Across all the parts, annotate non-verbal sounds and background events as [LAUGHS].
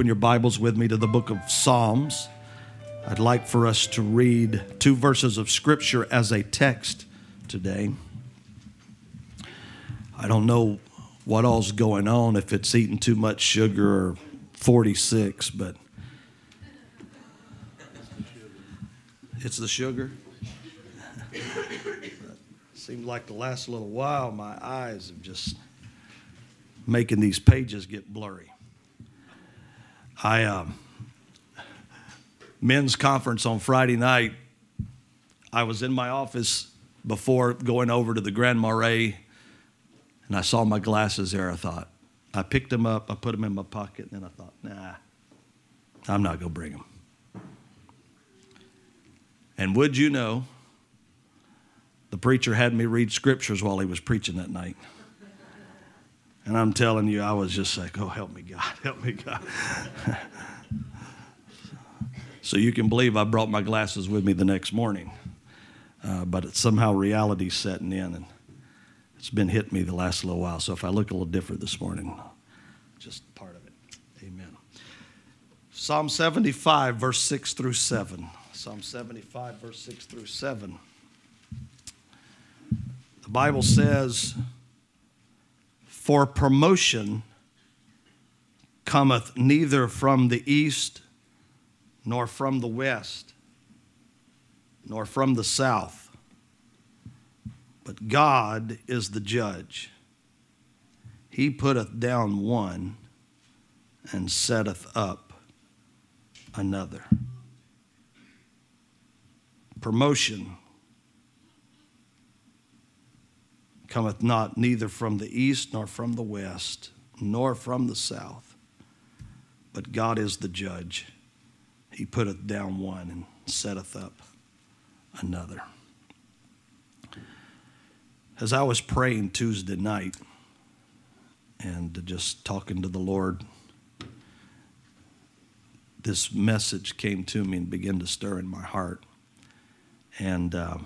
open your Bibles with me to the book of Psalms, I'd like for us to read two verses of Scripture as a text today. I don't know what all's going on, if it's eating too much sugar or 46, but it's the sugar. [LAUGHS] Seems like the last little while my eyes have just making these pages get blurry. I um, men's conference on Friday night. I was in my office before going over to the Grand Marais, and I saw my glasses there. I thought I picked them up, I put them in my pocket, and then I thought, nah, I'm not gonna bring them. And would you know, the preacher had me read scriptures while he was preaching that night. And I'm telling you, I was just like, oh, help me, God, [LAUGHS] help me, God. so you can believe I brought my glasses with me the next morning. Uh, but somehow reality's setting in, and it's been hitting me the last little while. So if I look a little different this morning, just part of it. Amen. Psalm 75, verse 6 through 7. Psalm 75, verse 6 through 7. The Bible says, For promotion cometh neither from the east, nor from the west, nor from the south, but God is the judge. He putteth down one and setteth up another. Promotion cometh not neither from the east nor from the west nor from the south. But god is the judge. He putteth down one and setteth up another. As i was praying tuesday night and just talking to the lord this message came to me and began to stir in my heart. And uh,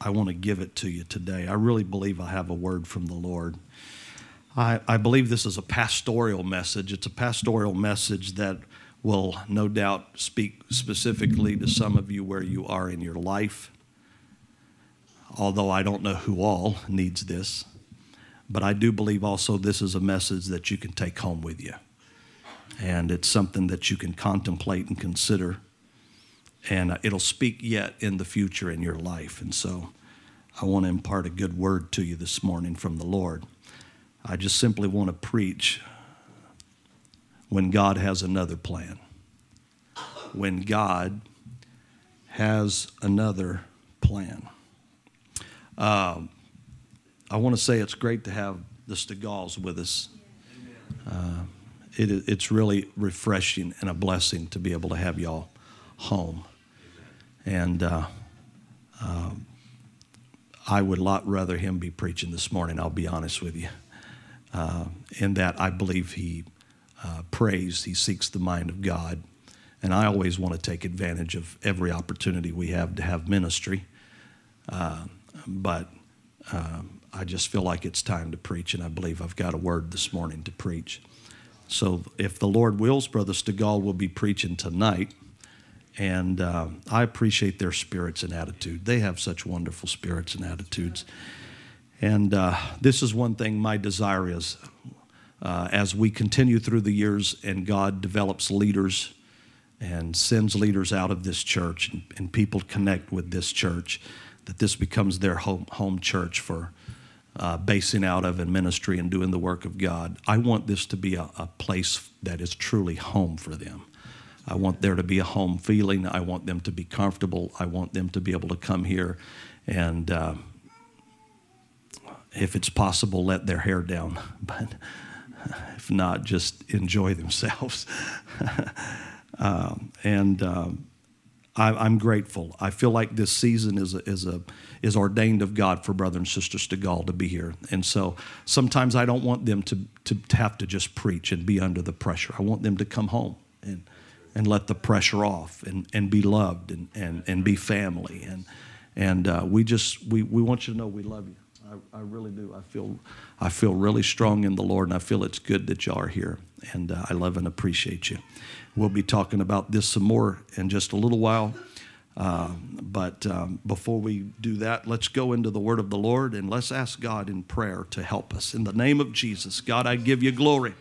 I want to give it to you today. I really believe I have a word from the Lord. I, I believe this is a pastoral message. It's a pastoral message that will no doubt speak specifically to some of you where you are in your life. Although I don't know who all needs this, but I do believe also this is a message that you can take home with you. And it's something that you can contemplate and consider and uh, it'll speak yet in the future in your life. And so I want to impart a good word to you this morning from the Lord. I just simply want to preach when God has another plan. When God has another plan. Uh, I want to say it's great to have the Stegalls with us. Uh, it, it's really refreshing and a blessing to be able to have y'all home. And uh, uh, I would a lot rather him be preaching this morning, I'll be honest with you. Uh, in that I believe he uh, prays, he seeks the mind of God. And I always want to take advantage of every opportunity we have to have ministry. Uh, but uh, I just feel like it's time to preach, and I believe I've got a word this morning to preach. So if the Lord wills, Brother Stegall will be preaching tonight. And uh, I appreciate their spirits and attitude. They have such wonderful spirits and attitudes. And uh, this is one thing my desire is uh, as we continue through the years and God develops leaders and sends leaders out of this church and, and people connect with this church, that this becomes their home, home church for uh, basing out of and ministry and doing the work of God. I want this to be a, a place that is truly home for them. I want there to be a home feeling. I want them to be comfortable. I want them to be able to come here and, uh, if it's possible, let their hair down. [LAUGHS] But if not, just enjoy themselves. [LAUGHS] um, and um, I, am grateful. I feel like this season is a, is a is ordained of God for brother and sister Stegall to be here. And so sometimes I don't want them to, to, to have to just preach and be under the pressure. I want them to come home and and let the pressure off and, and be loved and, and, and be family. And, and uh, we just, we, we want you to know we love you. I, I, really do. I feel, I feel really strong in the Lord, and I feel it's good that y'all are here. And uh, I love and appreciate you. We'll be talking about this some more in just a little while. Uh, but um, before we do that, let's go into the word of the Lord and let's ask God in prayer to help us. In the name of Jesus, God, I give you glory.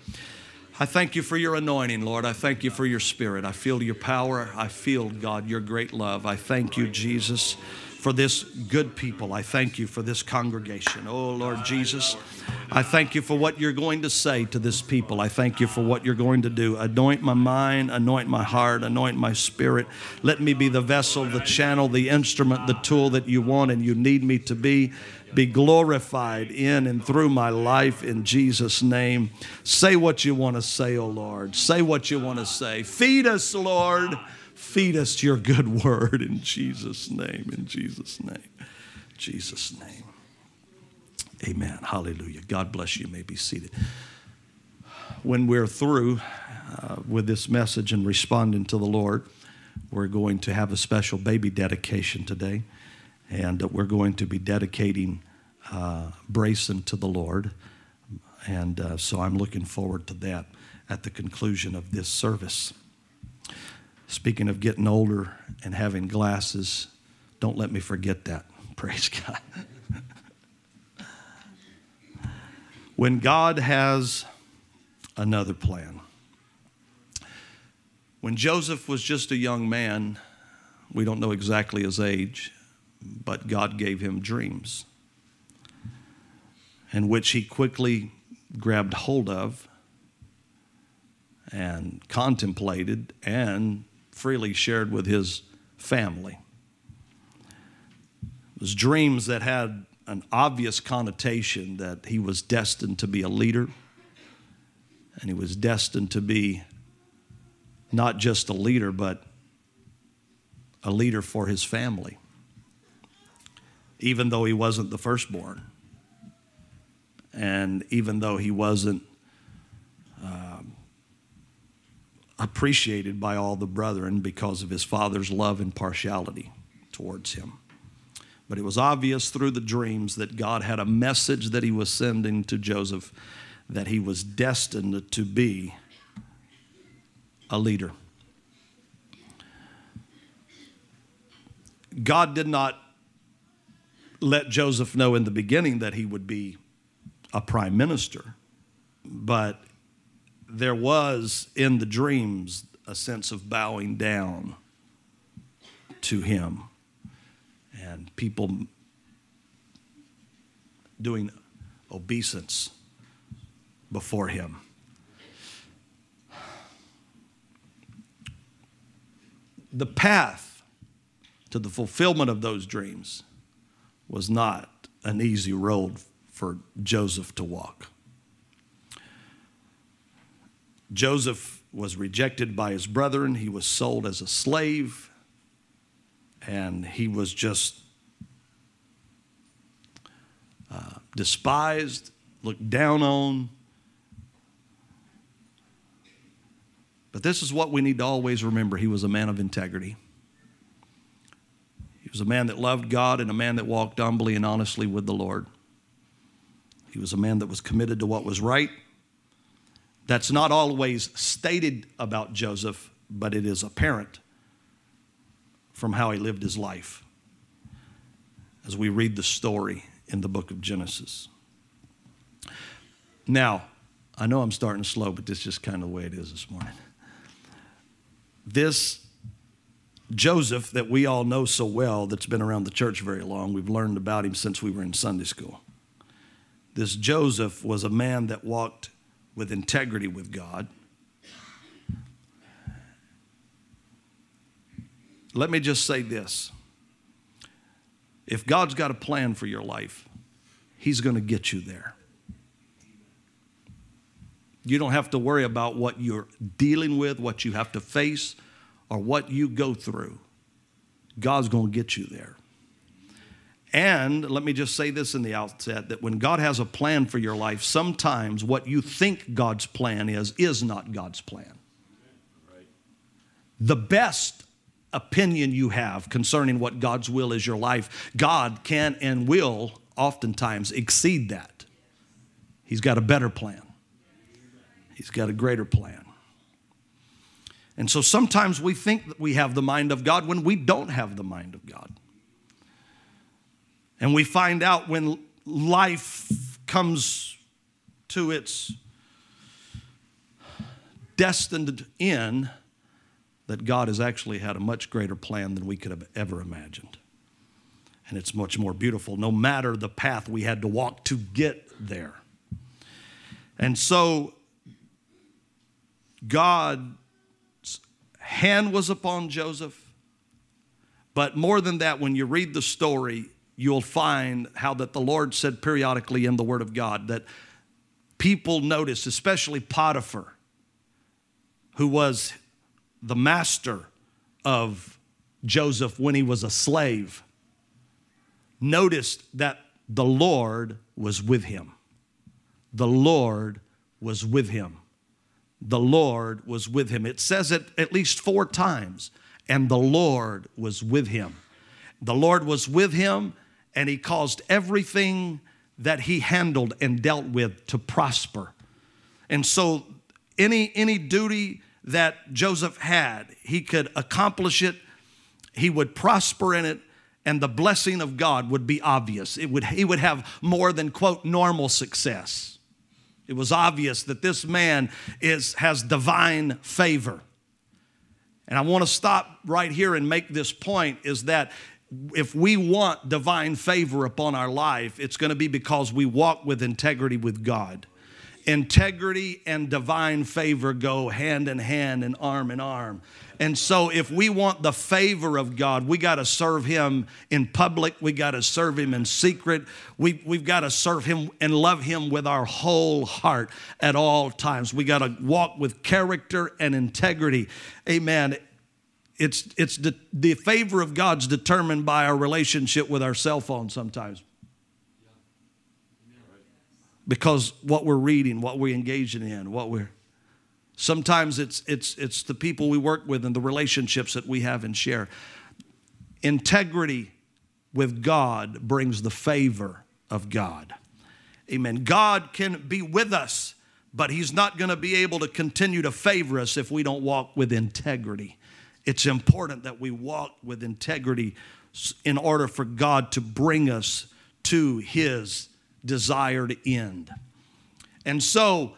I thank you for your anointing, Lord. I thank you for your spirit. I feel your power. I feel, God, your great love. I thank you, Jesus for this good people. I thank you for this congregation. Oh, Lord Jesus, I thank you for what you're going to say to this people. I thank you for what you're going to do. Anoint my mind, anoint my heart, anoint my spirit. Let me be the vessel, the channel, the instrument, the tool that you want and you need me to be. Be glorified in and through my life in Jesus' name. Say what you want to say, oh Lord. Say what you want to say. Feed us, Lord. Feed us your good word in Jesus' name. In Jesus' name. Jesus' name. Amen. Hallelujah. God bless you. you may be seated. When we're through uh, with this message and responding to the Lord, we're going to have a special baby dedication today. And we're going to be dedicating uh, Brayson to the Lord. And uh, so I'm looking forward to that at the conclusion of this service. Speaking of getting older and having glasses, don't let me forget that. [LAUGHS] Praise God. [LAUGHS] when God has another plan. When Joseph was just a young man, we don't know exactly his age, but God gave him dreams, in which he quickly grabbed hold of and contemplated and freely shared with his family. It was dreams that had an obvious connotation that he was destined to be a leader and he was destined to be not just a leader, but a leader for his family, even though he wasn't the firstborn. And even though he wasn't um, appreciated by all the brethren because of his father's love and partiality towards him. But it was obvious through the dreams that God had a message that he was sending to Joseph that he was destined to be a leader. God did not let Joseph know in the beginning that he would be a prime minister, but there was in the dreams a sense of bowing down to him and people doing obeisance before him. The path to the fulfillment of those dreams was not an easy road for Joseph to walk. Joseph was rejected by his brethren. He was sold as a slave, and he was just uh, despised, looked down on. But this is what we need to always remember he was a man of integrity. He was a man that loved God and a man that walked humbly and honestly with the Lord. He was a man that was committed to what was right that's not always stated about Joseph, but it is apparent from how he lived his life as we read the story in the book of Genesis. Now, I know I'm starting slow, but this is just kind of the way it is this morning. This Joseph that we all know so well, that's been around the church very long, we've learned about him since we were in Sunday school. This Joseph was a man that walked with integrity with God. Let me just say this. If God's got a plan for your life, He's going to get you there. You don't have to worry about what you're dealing with, what you have to face, or what you go through. God's going to get you there. And let me just say this in the outset that when God has a plan for your life, sometimes what you think God's plan is, is not God's plan. The best opinion you have concerning what God's will is your life, God can and will oftentimes exceed that. He's got a better plan, He's got a greater plan. And so sometimes we think that we have the mind of God when we don't have the mind of God. And we find out when life comes to its destined end that God has actually had a much greater plan than we could have ever imagined. And it's much more beautiful, no matter the path we had to walk to get there. And so, God's hand was upon Joseph. But more than that, when you read the story, you'll find how that the Lord said periodically in the Word of God that people noticed, especially Potiphar, who was the master of Joseph when he was a slave, noticed that the Lord was with him. The Lord was with him. The Lord was with him. It says it at least four times, and the Lord was with him. The Lord was with him, and he caused everything that he handled and dealt with to prosper. And so, any, any duty that Joseph had. He could accomplish it, he would prosper in it, and the blessing of God would be obvious. It would, he would have more than, quote, normal success. It was obvious that this man is, has divine favor. And I want to stop right here and make this point is that if we want divine favor upon our life, it's going to be because we walk with integrity with God integrity and divine favor go hand in hand and arm in arm. And so, if we want the favor of God, we got to serve Him in public. We got to serve Him in secret. We, we've got to serve Him and love Him with our whole heart at all times. We got to walk with character and integrity. Amen. It's, it's the, the favor of God's determined by our relationship with our cell phone sometimes because what we're reading, what we're engaging in, what we're sometimes it's it's it's the people we work with and the relationships that we have and share. Integrity with God brings the favor of God. Amen. God can be with us, but He's not going to be able to continue to favor us if we don't walk with integrity. It's important that we walk with integrity in order for God to bring us to His desired end. And so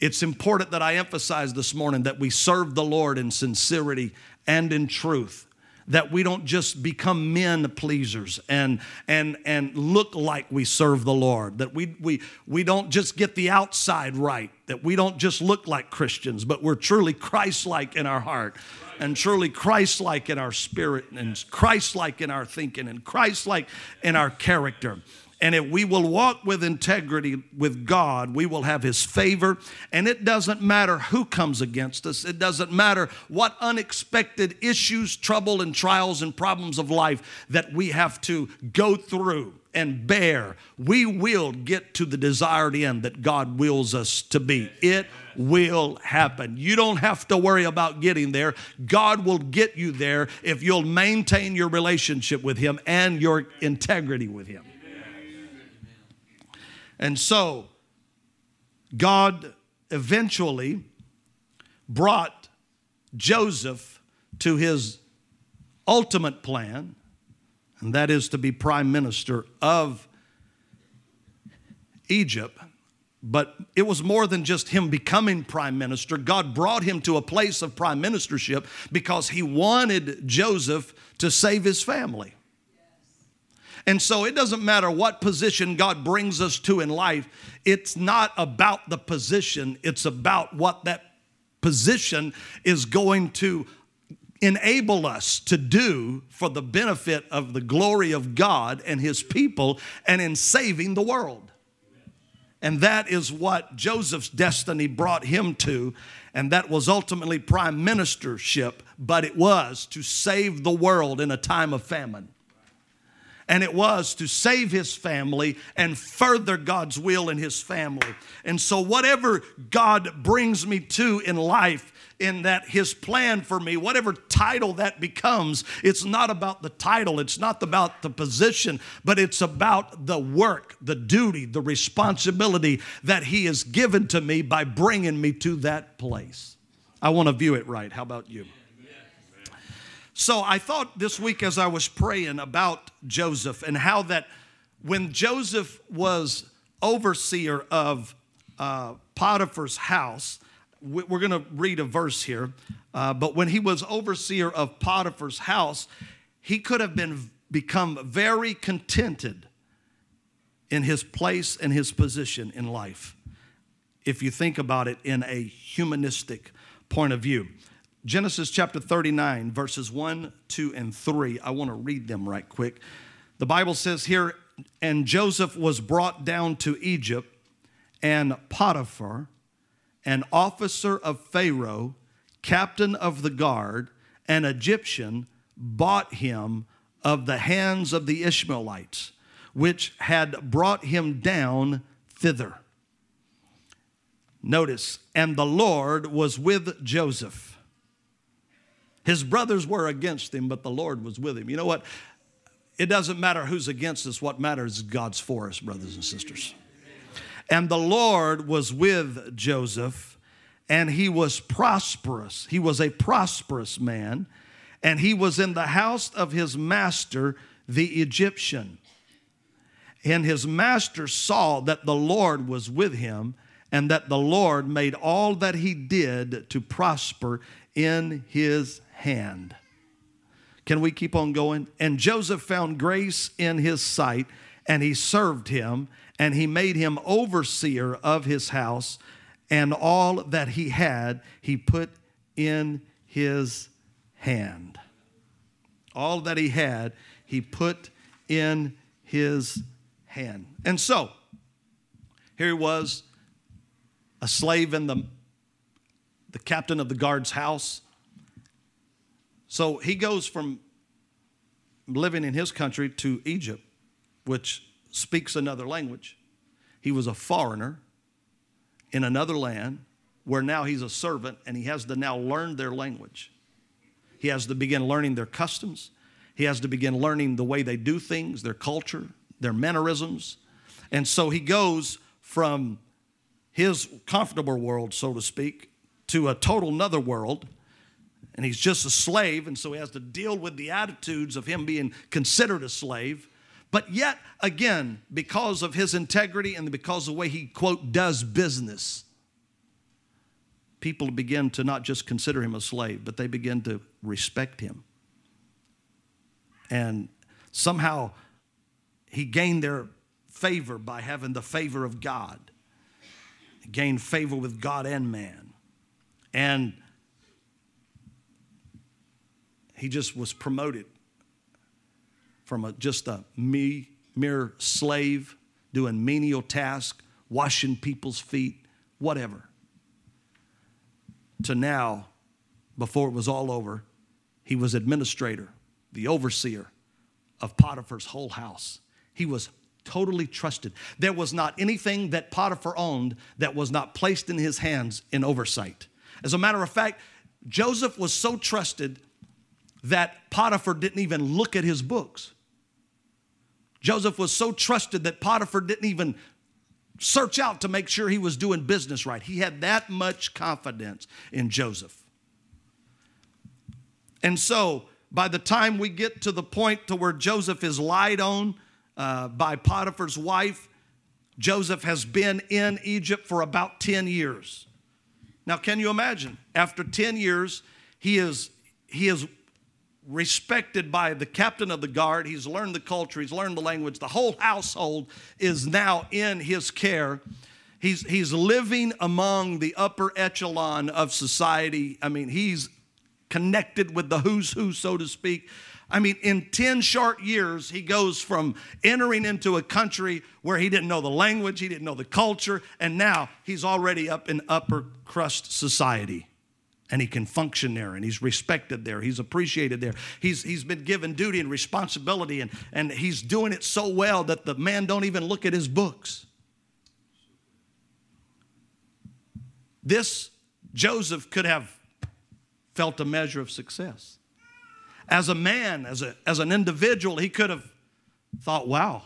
it's important that I emphasize this morning that we serve the Lord in sincerity and in truth that we don't just become men pleasers and and and look like we serve the Lord that we we we don't just get the outside right that we don't just look like Christians but we're truly Christ-like in our heart and truly Christ-like in our spirit and Christ-like in our thinking and Christ-like in our character and if we will walk with integrity with God, we will have His favor. And it doesn't matter who comes against us, it doesn't matter what unexpected issues, trouble, and trials and problems of life that we have to go through and bear. We will get to the desired end that God wills us to be. It will happen. You don't have to worry about getting there. God will get you there if you'll maintain your relationship with Him and your integrity with Him. And so, God eventually brought Joseph to his ultimate plan, and that is to be prime minister of Egypt. But it was more than just him becoming prime minister. God brought him to a place of prime ministership because he wanted Joseph to save his family. And so it doesn't matter what position God brings us to in life, it's not about the position, it's about what that position is going to enable us to do for the benefit of the glory of God and His people and in saving the world. And that is what Joseph's destiny brought him to. And that was ultimately prime ministership, but it was to save the world in a time of famine. And it was to save his family and further God's will in his family. And so, whatever God brings me to in life, in that his plan for me, whatever title that becomes, it's not about the title, it's not about the position, but it's about the work, the duty, the responsibility that he has given to me by bringing me to that place. I want to view it right. How about you? So I thought this week as I was praying about Joseph and how that when Joseph was overseer of uh, Potiphar's house, we're going to read a verse here, uh, but when he was overseer of Potiphar's house, he could have been become very contented in his place and his position in life if you think about it in a humanistic point of view. Genesis chapter 39, verses 1, 2, and 3. I want to read them right quick. The Bible says here, and Joseph was brought down to Egypt, and Potiphar, an officer of Pharaoh, captain of the guard, an Egyptian, bought him of the hands of the Ishmaelites, which had brought him down thither. Notice, and the Lord was with Joseph his brothers were against him, but the Lord was with him. You know what? It doesn't matter who's against us. What matters is God's for us, brothers and sisters. And the Lord was with Joseph, and he was prosperous. He was a prosperous man, and he was in the house of his master, the Egyptian. And his master saw that the Lord was with him, and that the Lord made all that he did to prosper in his hand. Can we keep on going? And Joseph found grace in his sight, and he served him, and he made him overseer of his house, and all that he had he put in his hand. All that he had he put in his hand. And so, here he was, a slave in the, the captain of the guard's house so he goes from living in his country to Egypt, which speaks another language. He was a foreigner in another land where now he's a servant and he has to now learn their language. He has to begin learning their customs. He has to begin learning the way they do things, their culture, their mannerisms. And so he goes from his comfortable world, so to speak, to a total another world and he's just a slave, and so he has to deal with the attitudes of him being considered a slave. But yet, again, because of his integrity and because of the way he, quote, does business, people begin to not just consider him a slave, but they begin to respect him. And somehow he gained their favor by having the favor of God, he gained favor with God and man. And he just was promoted from a, just a me, mere slave doing menial tasks, washing people's feet, whatever, to now, before it was all over, he was administrator, the overseer of Potiphar's whole house. He was totally trusted. There was not anything that Potiphar owned that was not placed in his hands in oversight. As a matter of fact, Joseph was so trusted that Potiphar didn't even look at his books. Joseph was so trusted that Potiphar didn't even search out to make sure he was doing business right. He had that much confidence in Joseph. And so, by the time we get to the point to where Joseph is lied on uh, by Potiphar's wife, Joseph has been in Egypt for about 10 years. Now, can you imagine? After 10 years, he is, he is respected by the captain of the guard. He's learned the culture, he's learned the language. The whole household is now in his care. He's, he's living among the upper echelon of society. I mean, he's connected with the who's who, so to speak. I mean, in 10 short years, he goes from entering into a country where he didn't know the language, he didn't know the culture, and now he's already up in upper crust society and he can function there and he's respected there he's appreciated there. He's, he's been given duty and responsibility and, and he's doing it so well that the man don't even look at his books. This joseph could have felt a measure of success. As a man as, a, as an individual he could have thought wow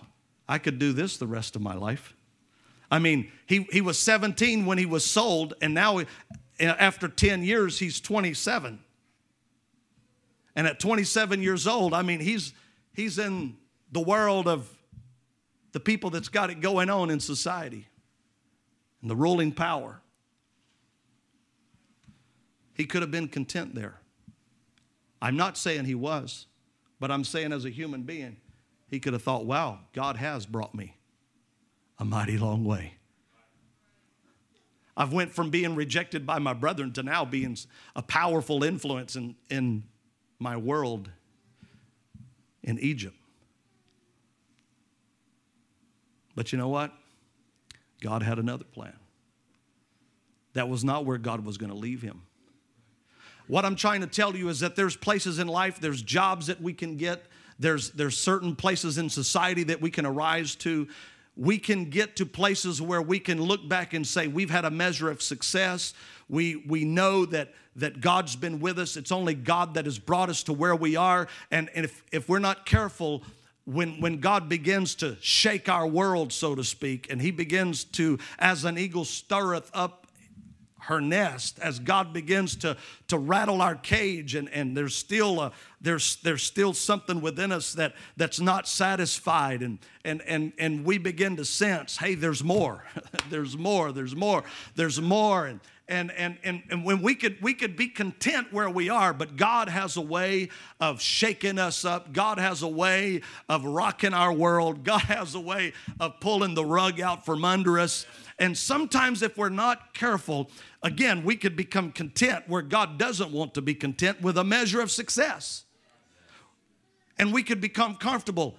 i could do this the rest of my life. I mean, he, he was 17 when he was sold, and now after 10 years, he's 27. And at 27 years old, I mean, he's, he's in the world of the people that's got it going on in society and the ruling power. He could have been content there. I'm not saying he was, but I'm saying as a human being, he could have thought, wow, God has brought me a mighty long way. I've went from being rejected by my brethren to now being a powerful influence in, in my world in Egypt. But you know what? God had another plan. That was not where God was going to leave him. What I'm trying to tell you is that there's places in life, there's jobs that we can get, there's, there's certain places in society that we can arise to we can get to places where we can look back and say we've had a measure of success. We we know that that god's been with us. It's only god that has brought us to where we are. And, and if if we're not careful when when god begins to shake our world so to speak and he begins to as an eagle stirreth up her nest as God begins to, to rattle our cage and, and there's still a, there's, there's still something within us that, that's not satisfied and, and, and, and we begin to sense, hey, there's more, [LAUGHS] there's more, there's more, there's more. And, and, and, and, and when we could, we could be content where we are, but God has a way of shaking us up. God has a way of rocking our world. God [LAUGHS] has a way of pulling the rug out from under us. And sometimes, if we're not careful, again, we could become content where God doesn't want to be content with a measure of success. And we could become comfortable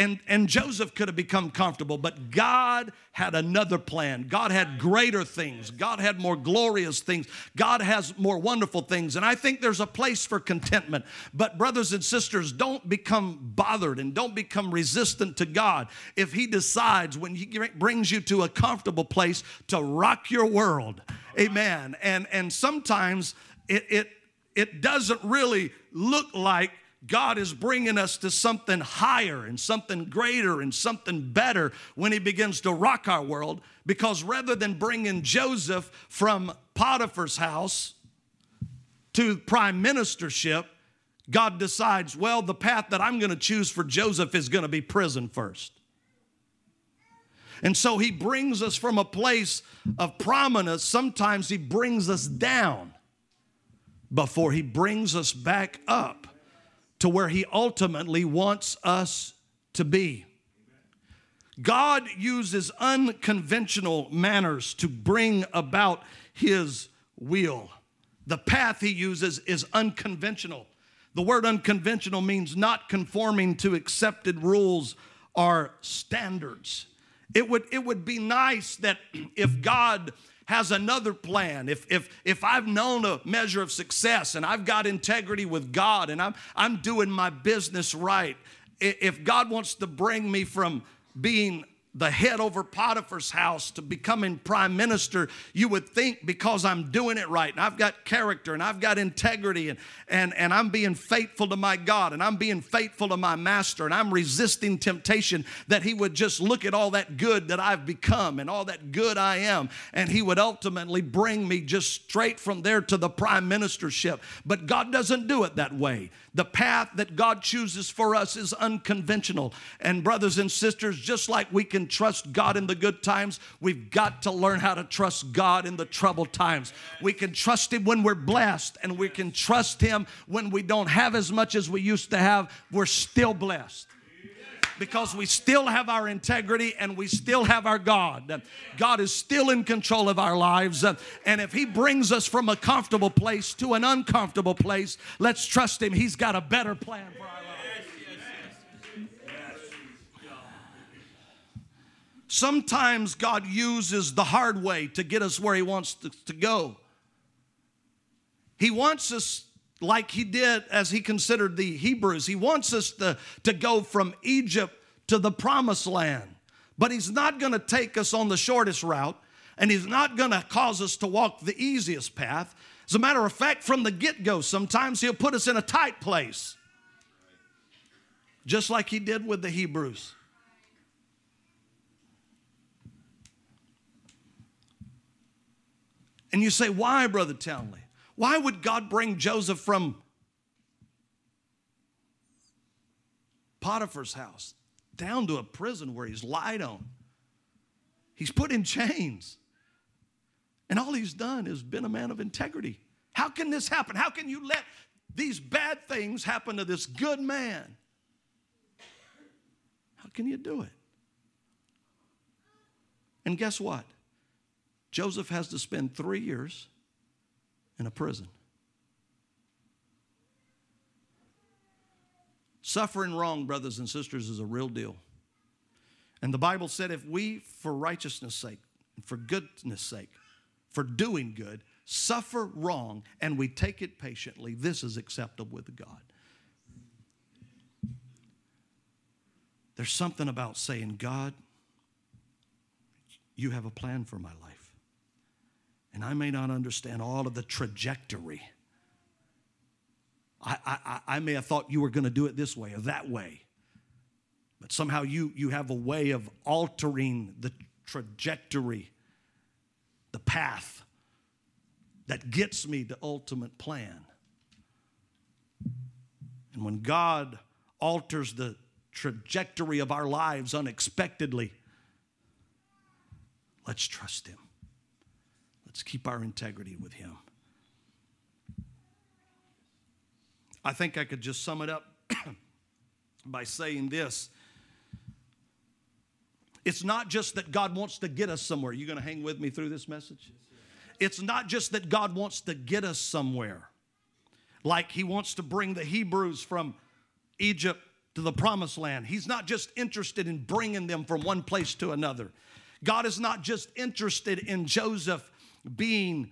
and, and Joseph could have become comfortable, but God had another plan. God had greater things. God had more glorious things. God has more wonderful things. And I think there's a place for contentment. But, brothers and sisters, don't become bothered and don't become resistant to God if He decides when He brings you to a comfortable place to rock your world. Amen. And, and sometimes it, it, it doesn't really look like God is bringing us to something higher and something greater and something better when He begins to rock our world. Because rather than bringing Joseph from Potiphar's house to prime ministership, God decides, well, the path that I'm going to choose for Joseph is going to be prison first. And so he brings us from a place of prominence. Sometimes he brings us down before he brings us back up to where He ultimately wants us to be. God uses unconventional manners to bring about His will. The path He uses is unconventional. The word unconventional means not conforming to accepted rules or standards. It would, it would be nice that [CLEARS THROAT] if God has another plan, if, if, if I've known a measure of success and I've got integrity with God and I'm, I'm doing my business right, if God wants to bring me from being the head over Potiphar's house to becoming prime minister, you would think because I'm doing it right and I've got character and I've got integrity and, and, and I'm being faithful to my God and I'm being faithful to my master and I'm resisting temptation, that he would just look at all that good that I've become and all that good I am and he would ultimately bring me just straight from there to the prime ministership. But God doesn't do it that way. The path that God chooses for us is unconventional. And, brothers and sisters, just like we can trust God in the good times, we've got to learn how to trust God in the troubled times. We can trust Him when we're blessed, and we can trust Him when we don't have as much as we used to have. We're still blessed because we still have our integrity and we still have our God. God is still in control of our lives. And if He brings us from a comfortable place to an uncomfortable place, let's trust Him. He's got a better plan for our lives. Sometimes God uses the hard way to get us where He wants to, to go. He wants us like he did as he considered the Hebrews. He wants us to, to go from Egypt to the promised land. But he's not going to take us on the shortest route, and he's not going to cause us to walk the easiest path. As a matter of fact, from the get go, sometimes he'll put us in a tight place, just like he did with the Hebrews. And you say, Why, Brother Townley? Why would God bring Joseph from Potiphar's house down to a prison where he's lied on? He's put in chains. And all he's done is been a man of integrity. How can this happen? How can you let these bad things happen to this good man? How can you do it? And guess what? Joseph has to spend three years in a prison. Suffering wrong, brothers and sisters, is a real deal. And the Bible said if we, for righteousness' sake, for goodness' sake, for doing good, suffer wrong and we take it patiently, this is acceptable with God. There's something about saying, God, you have a plan for my life. And I may not understand all of the trajectory. I, I, I may have thought you were going to do it this way or that way. But somehow you, you have a way of altering the trajectory, the path that gets me the ultimate plan. And when God alters the trajectory of our lives unexpectedly, let's trust Him. Let's keep our integrity with Him. I think I could just sum it up [CLEARS THROAT] by saying this. It's not just that God wants to get us somewhere. You going to hang with me through this message? It's not just that God wants to get us somewhere. Like he wants to bring the Hebrews from Egypt to the promised land. He's not just interested in bringing them from one place to another. God is not just interested in Joseph being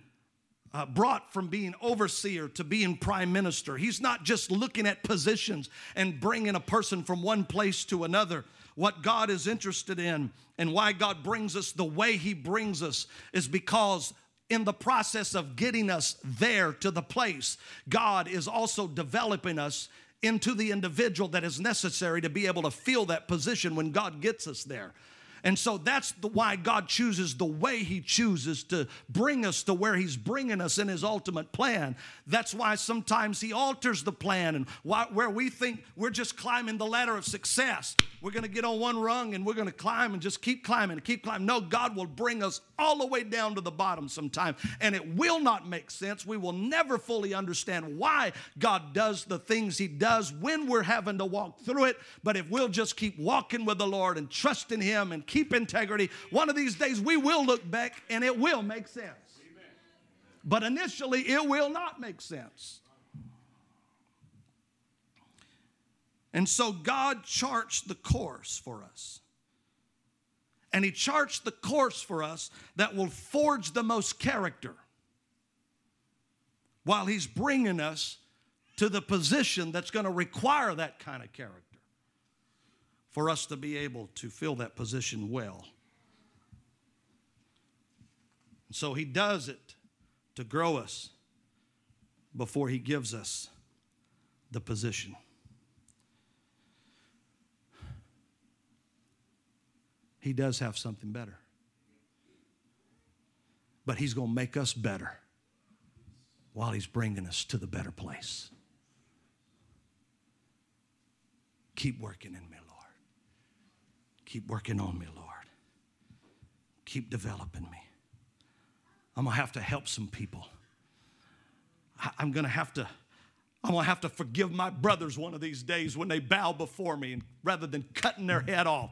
uh, brought from being overseer to being prime minister. He's not just looking at positions and bringing a person from one place to another. What God is interested in and why God brings us the way He brings us is because in the process of getting us there to the place, God is also developing us into the individual that is necessary to be able to fill that position when God gets us there. And so that's the, why God chooses the way He chooses to bring us to where He's bringing us in His ultimate plan. That's why sometimes He alters the plan and why, where we think we're just climbing the ladder of success. We're going to get on one rung and we're going to climb and just keep climbing and keep climbing. No, God will bring us all the way down to the bottom sometime. And it will not make sense. We will never fully understand why God does the things He does when we're having to walk through it. But if we'll just keep walking with the Lord and trusting Him and keep integrity, one of these days we will look back and it will make sense. But initially, it will not make sense. And so God charts the course for us. And He charts the course for us that will forge the most character while He's bringing us to the position that's going to require that kind of character for us to be able to fill that position well. And so He does it to grow us before He gives us the position. He does have something better. But He's going to make us better while He's bringing us to the better place. Keep working in Lord. Keep working on me, Lord. Keep developing me. I'm to have to help some people. I'm to have to. I'm gonna have to forgive my brothers one of these days when they bow before me, and rather than cutting their head off,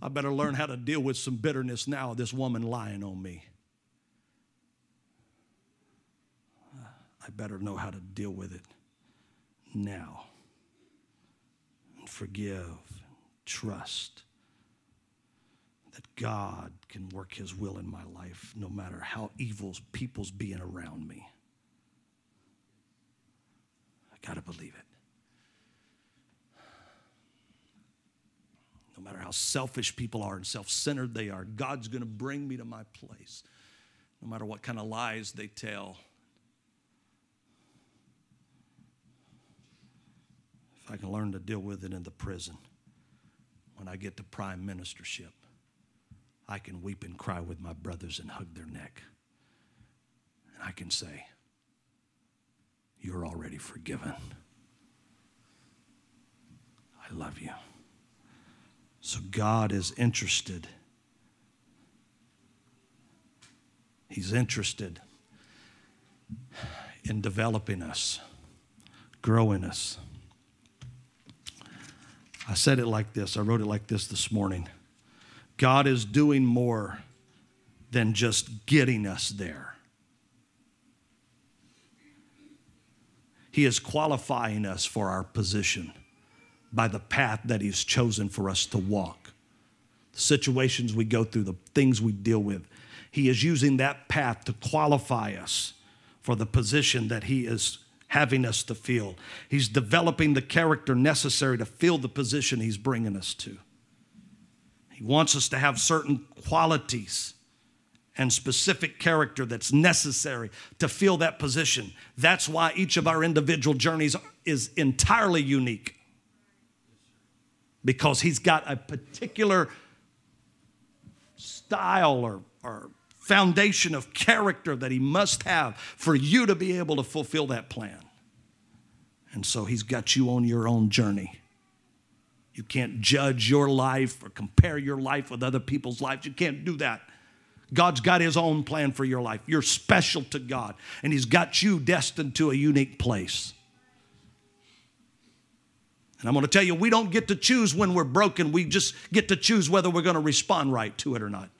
I better learn how to deal with some bitterness now, this woman lying on me. I better know how to deal with it now. And forgive, trust that God can work His will in my life no matter how evil people's being around me. I got to believe it. No matter how selfish people are and self centered they are, God's going to bring me to my place. No matter what kind of lies they tell. If I can learn to deal with it in the prison, when I get to prime ministership, I can weep and cry with my brothers and hug their neck. And I can say, You're already forgiven. I love you. So God is interested. He's interested in developing us, growing us. I said it like this, I wrote it like this this morning. God is doing more than just getting us there. He is qualifying us for our position by the path that He's chosen for us to walk. The situations we go through, the things we deal with, He is using that path to qualify us for the position that He is having us to feel. He's developing the character necessary to fill the position He's bringing us to. He wants us to have certain qualities and specific character that's necessary to fill that position. That's why each of our individual journeys is entirely unique. Because he's got a particular style or, or foundation of character that he must have for you to be able to fulfill that plan. And so he's got you on your own journey. You can't judge your life or compare your life with other people's lives. You can't do that. God's got His own plan for your life. You're special to God, and He's got you destined to a unique place. And I'm going to tell you, we don't get to choose when we're broken. We just get to choose whether we're going to respond right to it or not.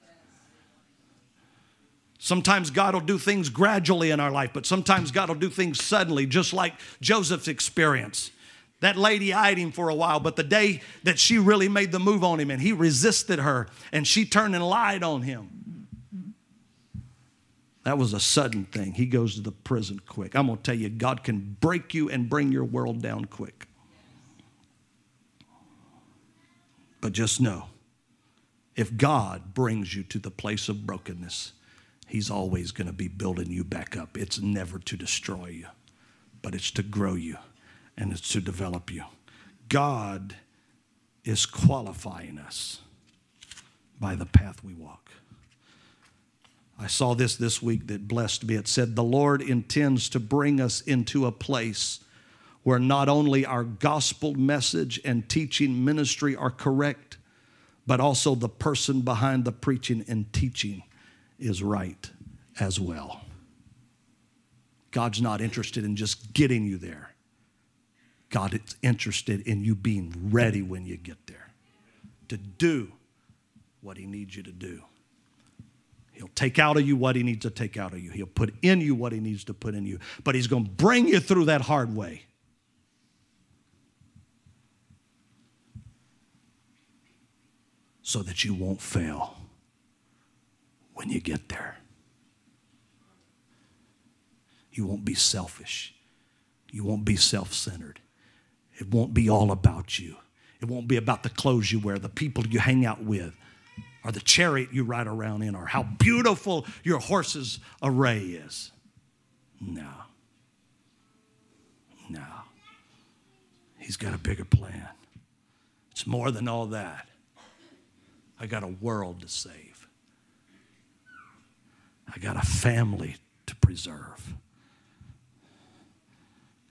Sometimes God will do things gradually in our life, but sometimes God will do things suddenly, just like Joseph's experience. That lady eyed him for a while, but the day that she really made the move on him and he resisted her and she turned and lied on him, that was a sudden thing. He goes to the prison quick. I'm going to tell you, God can break you and bring your world down quick. But just know if God brings you to the place of brokenness, He's always going to be building you back up. It's never to destroy you, but it's to grow you and it's to develop you. God is qualifying us by the path we walk. I saw this this week that blessed me. It said, The Lord intends to bring us into a place where not only our gospel message and teaching ministry are correct, but also the person behind the preaching and teaching is right as well. God's not interested in just getting you there. God is interested in you being ready when you get there to do what He needs you to do. He'll take out of you what He needs to take out of you, He'll put in you what He needs to put in you, but He's going to bring you through that hard way. So that you won't fail when you get there. You won't be selfish. You won't be self centered. It won't be all about you. It won't be about the clothes you wear, the people you hang out with, or the chariot you ride around in, or how beautiful your horse's array is. No. No. He's got a bigger plan. It's more than all that. I got a world to save. I got a family to preserve.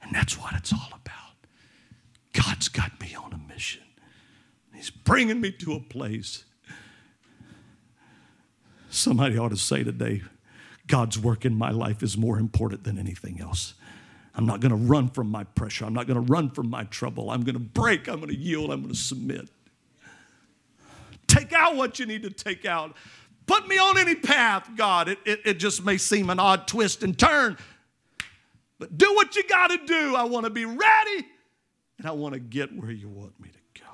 And that's what it's all about. God's got me on a mission. He's bringing me to a place. Somebody ought to say today, God's work in my life is more important than anything else. I'm not going to run from my pressure. I'm not going to run from my trouble. I'm going to break. I'm going to yield. I'm going to submit. Take out what you need to take out. Put me on any path, God. It, it, it just may seem an odd twist and turn, but do what you got to do. I want to be ready and I want to get where you want me to go.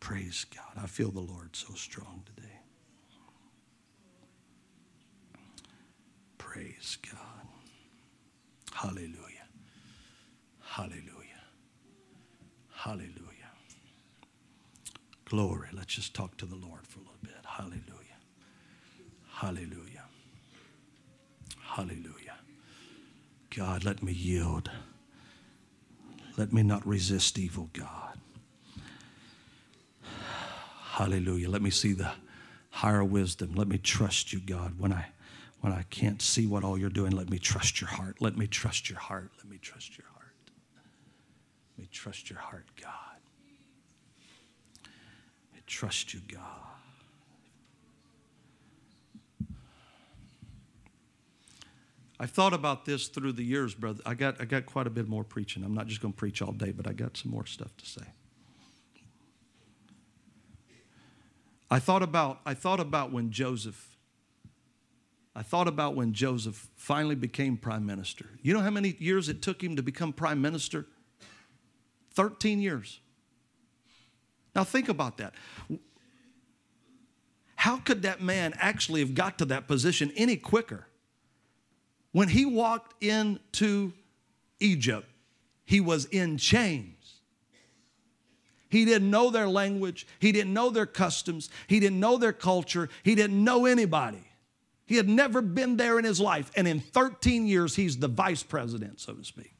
Praise God. I feel the Lord so strong today. Praise God. Hallelujah. Hallelujah. Hallelujah. Glory. Let's just talk to the Lord for a little bit. Hallelujah. Hallelujah. Hallelujah. God, let me yield. Let me not resist evil, God. Hallelujah. Let me see the higher wisdom. Let me trust you, God. When I when I can't see what all you're doing, let me trust your heart. Let me trust your heart. Let me trust your heart. Let me trust your heart, God. I trust you, God. I've thought about this through the years, brother. I got, I got quite a bit more preaching. I'm not just going to preach all day, but I got some more stuff to say. I thought about, I thought about when Joseph, I thought about when Joseph finally became prime minister. You know how many years it took him to become prime minister? 13 years. Now think about that. How could that man actually have got to that position any quicker? When he walked into Egypt, he was in chains. He didn't know their language. He didn't know their customs. He didn't know their culture. He didn't know anybody. He had never been there in his life. And in 13 years, he's the vice president, so to speak.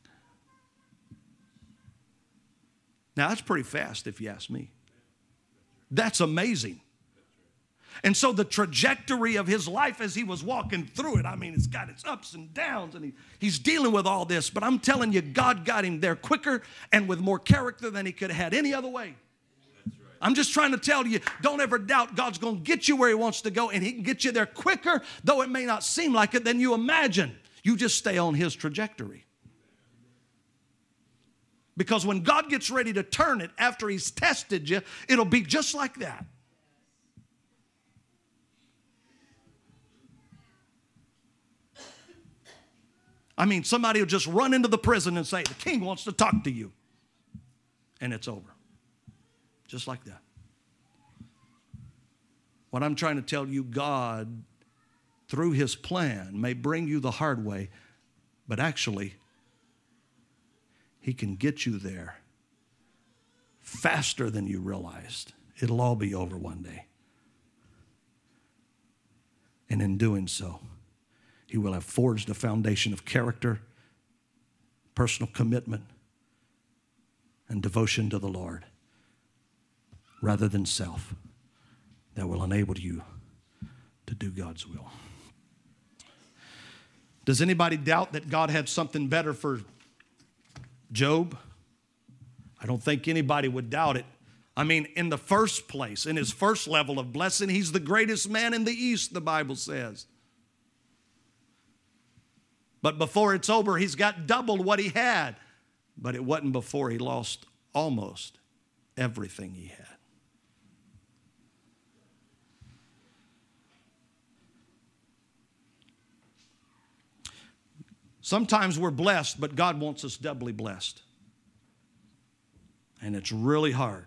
Now, that's pretty fast if you ask me. That's amazing. And so the trajectory of his life as he was walking through it, I mean, it's got its ups and downs, and he, he's dealing with all this. But I'm telling you, God got him there quicker and with more character than he could have had any other way. I'm just trying to tell you, don't ever doubt God's going to get you where He wants to go, and He can get you there quicker, though it may not seem like it, than you imagine. You just stay on His trajectory. Because when God gets ready to turn it after He's tested you, it'll be just like that. I mean, somebody will just run into the prison and say, The king wants to talk to you. And it's over. Just like that. What I'm trying to tell you, God, through his plan, may bring you the hard way, but actually, he can get you there faster than you realized. It'll all be over one day. And in doing so, he will have forged a foundation of character, personal commitment, and devotion to the Lord rather than self that will enable you to do God's will. Does anybody doubt that God had something better for Job? I don't think anybody would doubt it. I mean, in the first place, in his first level of blessing, he's the greatest man in the East, the Bible says. But before it's over, he's got double what he had. But it wasn't before he lost almost everything he had. Sometimes we're blessed, but God wants us doubly blessed. And it's really hard.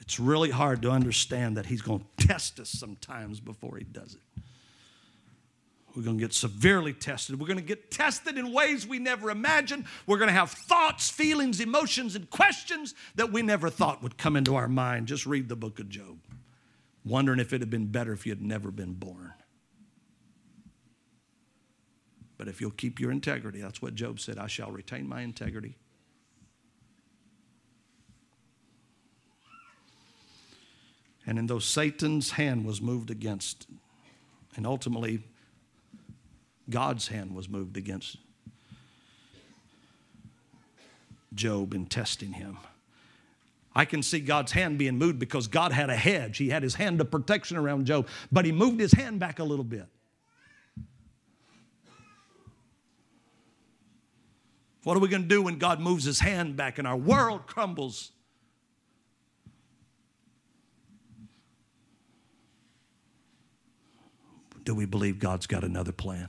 It's really hard to understand that He's going [LAUGHS] to test us sometimes before He does it. We're going to get severely tested. We're going to get tested in ways we never imagined. We're going to have thoughts, feelings, emotions, and questions that we never thought would come into our mind. Just read the book of Job, wondering if it had been better if you had never been born. But if you'll keep your integrity, that's what Job said I shall retain my integrity. And in those Satan's hand was moved against, and ultimately God's hand was moved against Job in testing him. I can see God's hand being moved because God had a hedge. He had his hand of protection around Job, but he moved his hand back a little bit. What are we going to do when God moves his hand back and our world crumbles? Do we believe God's got another plan?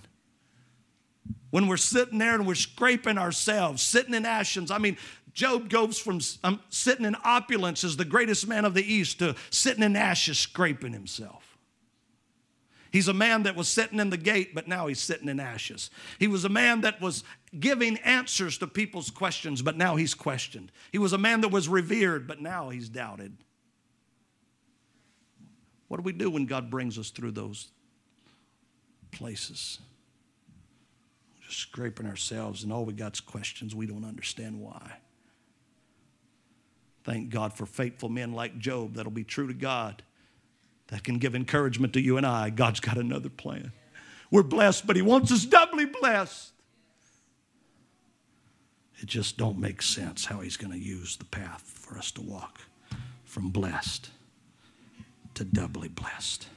When we're sitting there and we're scraping ourselves, sitting in ashes. I mean, Job goes from um, sitting in opulence as the greatest man of the East to sitting in ashes, scraping himself. He's a man that was sitting in the gate, but now he's sitting in ashes. He was a man that was giving answers to people's questions, but now he's questioned. He was a man that was revered, but now he's doubted. What do we do when God brings us through those places? Scraping ourselves, and all we got is questions. We don't understand why. Thank God for faithful men like Job that'll be true to God that can give encouragement to you and I. God's got another plan. We're blessed, but He wants us doubly blessed. It just don't make sense how He's going to use the path for us to walk from blessed to doubly blessed.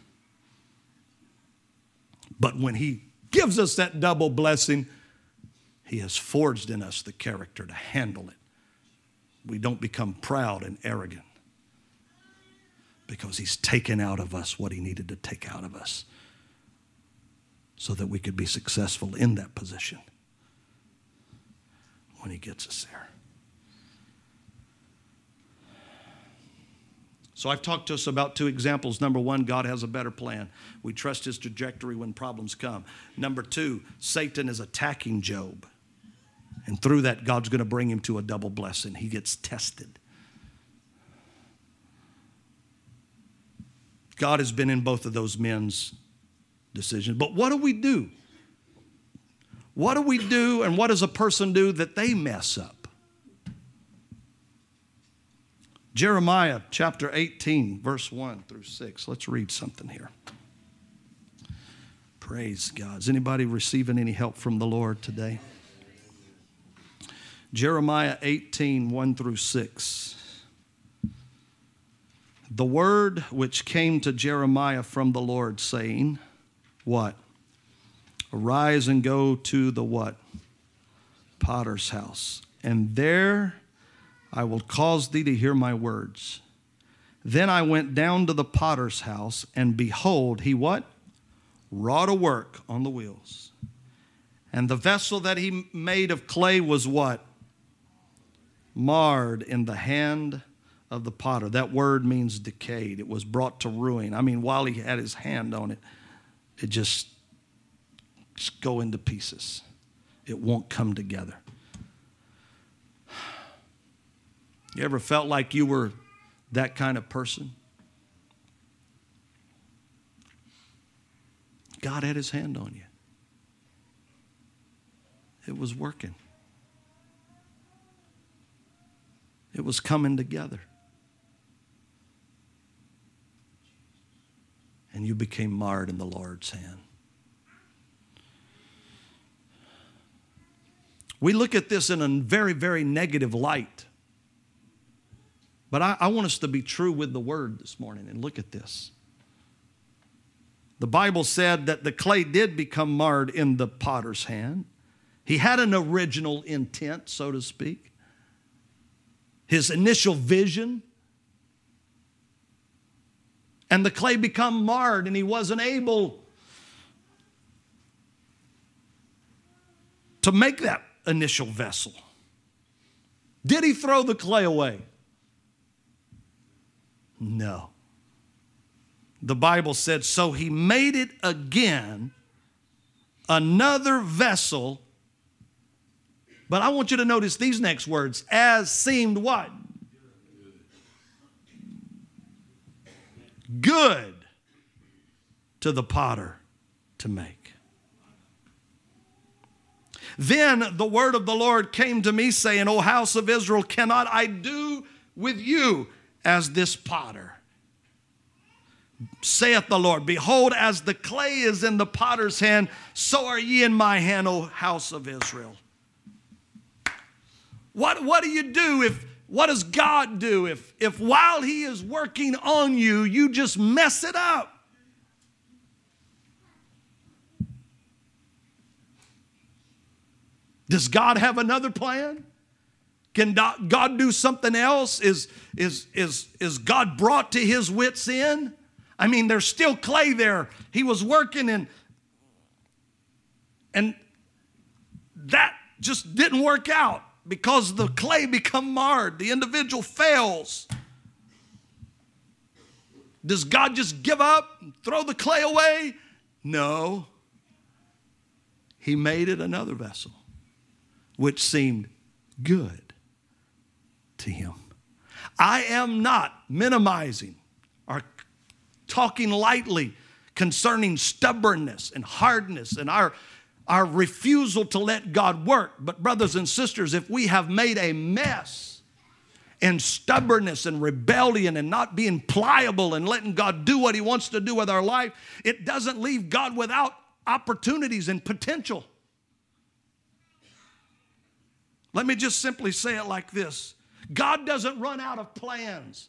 But when He gives us that double blessing, He has forged in us the character to handle it. We don't become proud and arrogant because He's taken out of us what He needed to take out of us so that we could be successful in that position when He gets us there. So I've talked to us about two examples. Number one, God has a better plan. We trust his trajectory when problems come. Number two, Satan is attacking Job. And through that, God's going to bring him to a double blessing. He gets tested. God has been in both of those men's decisions. But what do we do? What do we do, and what does a person do that they mess up? Jeremiah chapter 18, verse 1 through 6. Let's read something here. Praise God. Is anybody receiving any help from the Lord today? Jeremiah 18, 1 through 6. The word which came to Jeremiah from the Lord, saying, What? Arise and go to the what? Potter's house. And there I will cause thee to hear my words. Then I went down to the potter's house, and behold, he what? Wrought a work on the wheels. And the vessel that he made of clay was what? Marred in the hand of the potter. That word means decayed. It was brought to ruin. I mean, while he had his hand on it, it just, just go into pieces. It won't come together. You ever felt like you were that kind of person? God had his hand on you. It was working. It was coming together. And you became marred in the Lord's hand. We look at this in a very, very negative light. But I, I, want us to be true with the word this morning and look at this. The Bible said that the clay did become marred in the potter's hand. He had an original intent, so to speak his initial vision. And the clay become marred and he wasn't able to make that initial vessel. Did he throw the clay away? No. The Bible said, so he made it again, another vessel but I want you to notice these next words as seemed what? Good to the potter to make. Then the word of the Lord came to me, saying, O house of Israel, cannot I do with you as this potter? Saith the Lord, Behold, as the clay is in the potter's hand, so are ye in my hand, O house of Israel. What, what do you do if, what does God do if, if while He is working on you, you just mess it up? Does God have another plan? Can God do something else? Is, is, is, is God brought to his wits' end? I mean, there's still clay there. He was working and and that just didn't work out because the clay become marred the individual fails does god just give up throw the clay away No. He made it another vessel, which seemed good to him. I am not minimizing or talking lightly concerning stubbornness and hardness and our, our refusal to let God work. But, brothers and sisters, if we have made a mess in stubbornness and rebellion and not being pliable and letting God do what He wants to do with our life, it doesn't leave God without opportunities and potential. Let me just simply say it like this God doesn't run out of plans.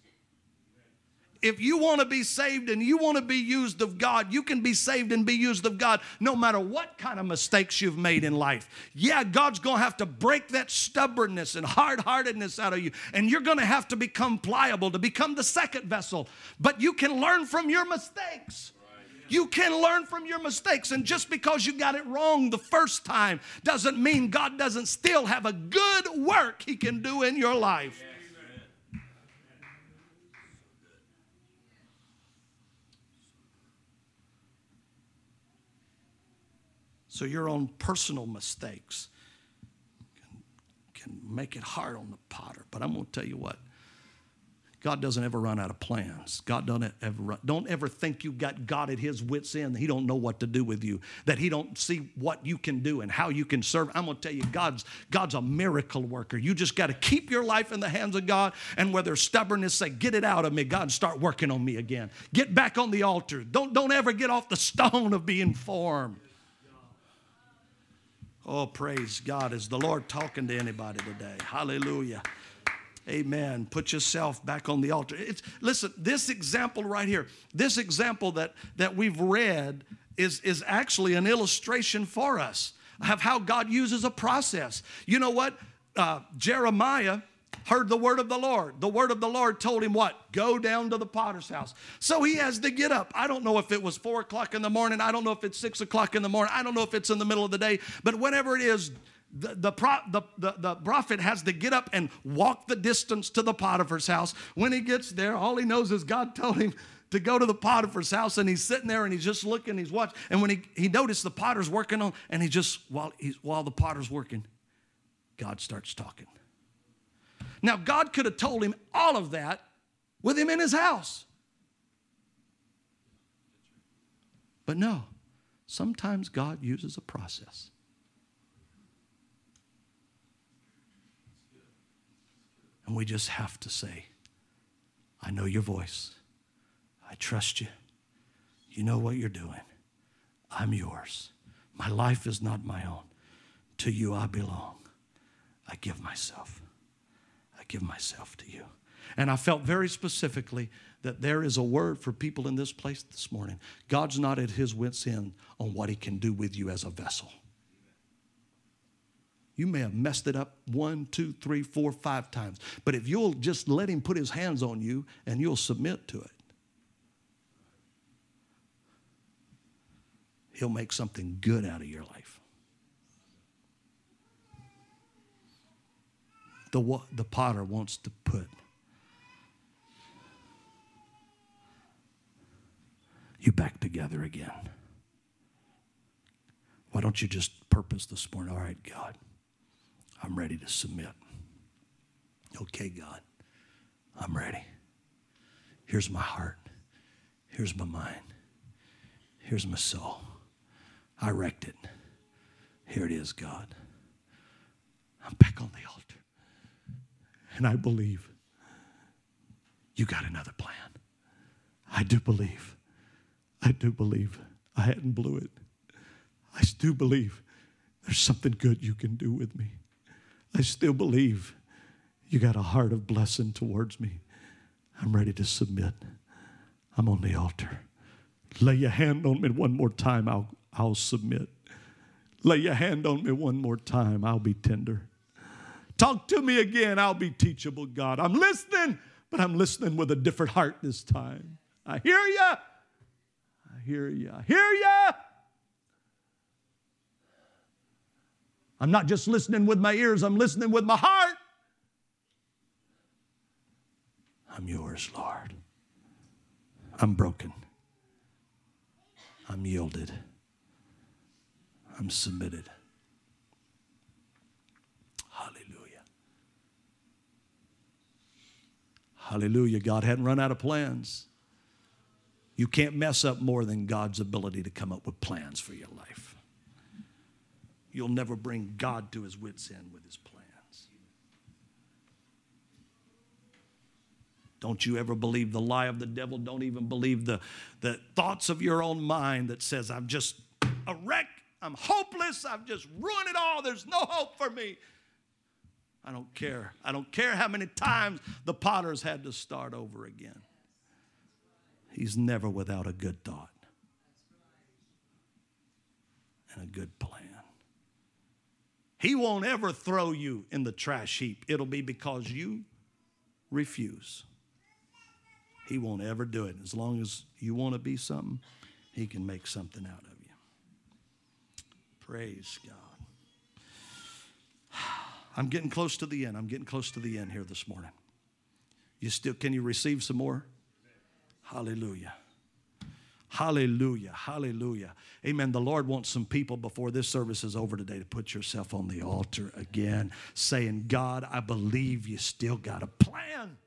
If you want to be saved and you want to be used of God, you can be saved and be used of God no matter what kind of mistakes you've made in life. Yeah, God's going to have to break that stubbornness and hard heartedness out of you, and you're going to have to become pliable to become the second vessel. But you can learn from your mistakes. You can learn from your mistakes. And just because you got it wrong the first time doesn't mean God doesn't still have a good work He can do in your life. So your own personal mistakes can, can make it hard on the potter. But I'm going to tell you what God doesn't ever run out of plans. God don't ever run, don't ever think you've got God at His wits end. He don't know what to do with you. That He don't see what you can do and how you can serve. I'm going to tell you, God's God's a miracle worker. You just got to keep your life in the hands of God. And where there's stubbornness, say, "Get it out of me, God. Start working on me again. Get back on the altar. Don't don't ever get off the stone of being formed." Oh, praise God. Is the Lord talking to anybody today? Hallelujah. Amen. Put yourself back on the altar. It's, listen, this example right here, this example that, that we've read is, is actually an illustration for us of how God uses a process. You know what? Uh, Jeremiah heard the word of the Lord. The word of the Lord told him what? Go down to the potter's house. So he has to get up. I don't know if it was four o'clock in the morning. I don't know if it's six o'clock in the morning. I don't know if it's in the middle of the day. But whenever it is, the, the, the, the, the prophet has to get up and walk the distance to the Potiphar's house. When he gets there, all he knows is God told him to go to the Potiphar's house, and he's sitting there and he's just looking, he's watching. And when he, he noticed the potter's working on, and he just, while, he's, while the potter's working, God starts talking. Now, God could have told him all of that with him in his house. But no, sometimes God uses a process. And we just have to say, I know your voice. I trust you. You know what you're doing. I'm yours. My life is not my own. To you I belong. I give myself. I give myself to you. And I felt very specifically that there is a word for people in this place this morning. God's not at his wits' end on what he can do with you as a vessel. You may have messed it up one, two, three, four, five times. But if you'll just let Him put His hands on you and you'll submit to it, He'll make something good out of your life. The, the potter wants to put you back together again. Why don't you just purpose this morning? All right, God. I'm ready to submit. Okay, God, I'm ready. Here's my heart. Here's my mind. Here's my soul. I wrecked it. Here it is, God. I'm back on the altar. And I believe you got another plan. I do believe. I do believe I hadn't blew it. I do believe there's something good you can do with me. I still believe you got a heart of blessing towards me. I'm ready to submit. I'm on the altar. Lay your hand on me one more time, I'll, I'll submit. Lay your hand on me one more time, I'll be tender. Talk to me again, I'll be teachable, God. I'm listening, but I'm listening with a different heart this time. I hear you. I hear you. I hear you. I'm not just listening with my ears, I'm listening with my heart. I'm yours, Lord. I'm broken. I'm yielded. I'm submitted. Hallelujah. Hallelujah. God hadn't run out of plans. You can't mess up more than God's ability to come up with plans for your life. You'll never bring God to his wits' end with his plans. Don't you ever believe the lie of the devil. Don't even believe the, the thoughts of your own mind that says, I'm just a wreck. I'm hopeless. I've just ruined it all. There's no hope for me. I don't care. I don't care how many times the potters had to start over again. He's never without a good thought and a good plan. He won't ever throw you in the trash heap. It'll be because you refuse. He won't ever do it. As long as you want to be something, He can make something out of you. Praise God. [SIGHS] I'm getting close to the end. I'm getting close to the end here this morning. You still can you receive some more? Hallelujah. Hallelujah. Hallelujah. Amen. The Lord wants some people before this service is over today to put yourself on the altar again, saying, God, I believe you still got a plan.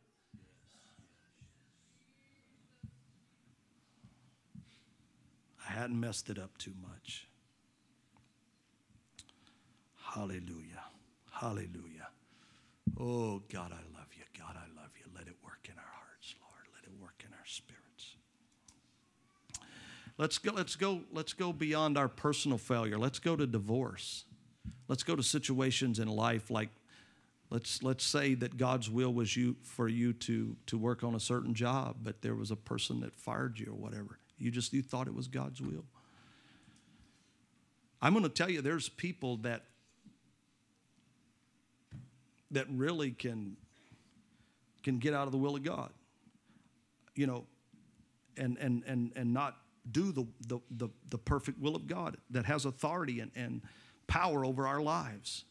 I hadn't messed it up too much. Hallelujah. Hallelujah. Oh, God, I love you. God, I love you. Let it work in our hearts, Lord. Let it work in our spirits. Let's go, let's go, let's go beyond our personal failure. Let's go to divorce. Let's go to situations in life like let's let's say that God's will was you for you to to work on a certain job, but there was a person that fired you or whatever. You just you thought it was God's will. I'm going to tell you there's people that that really can can get out of the will of God. You know, and and and and not do the the the, the perfect will of God that has authority and, and power over our lives.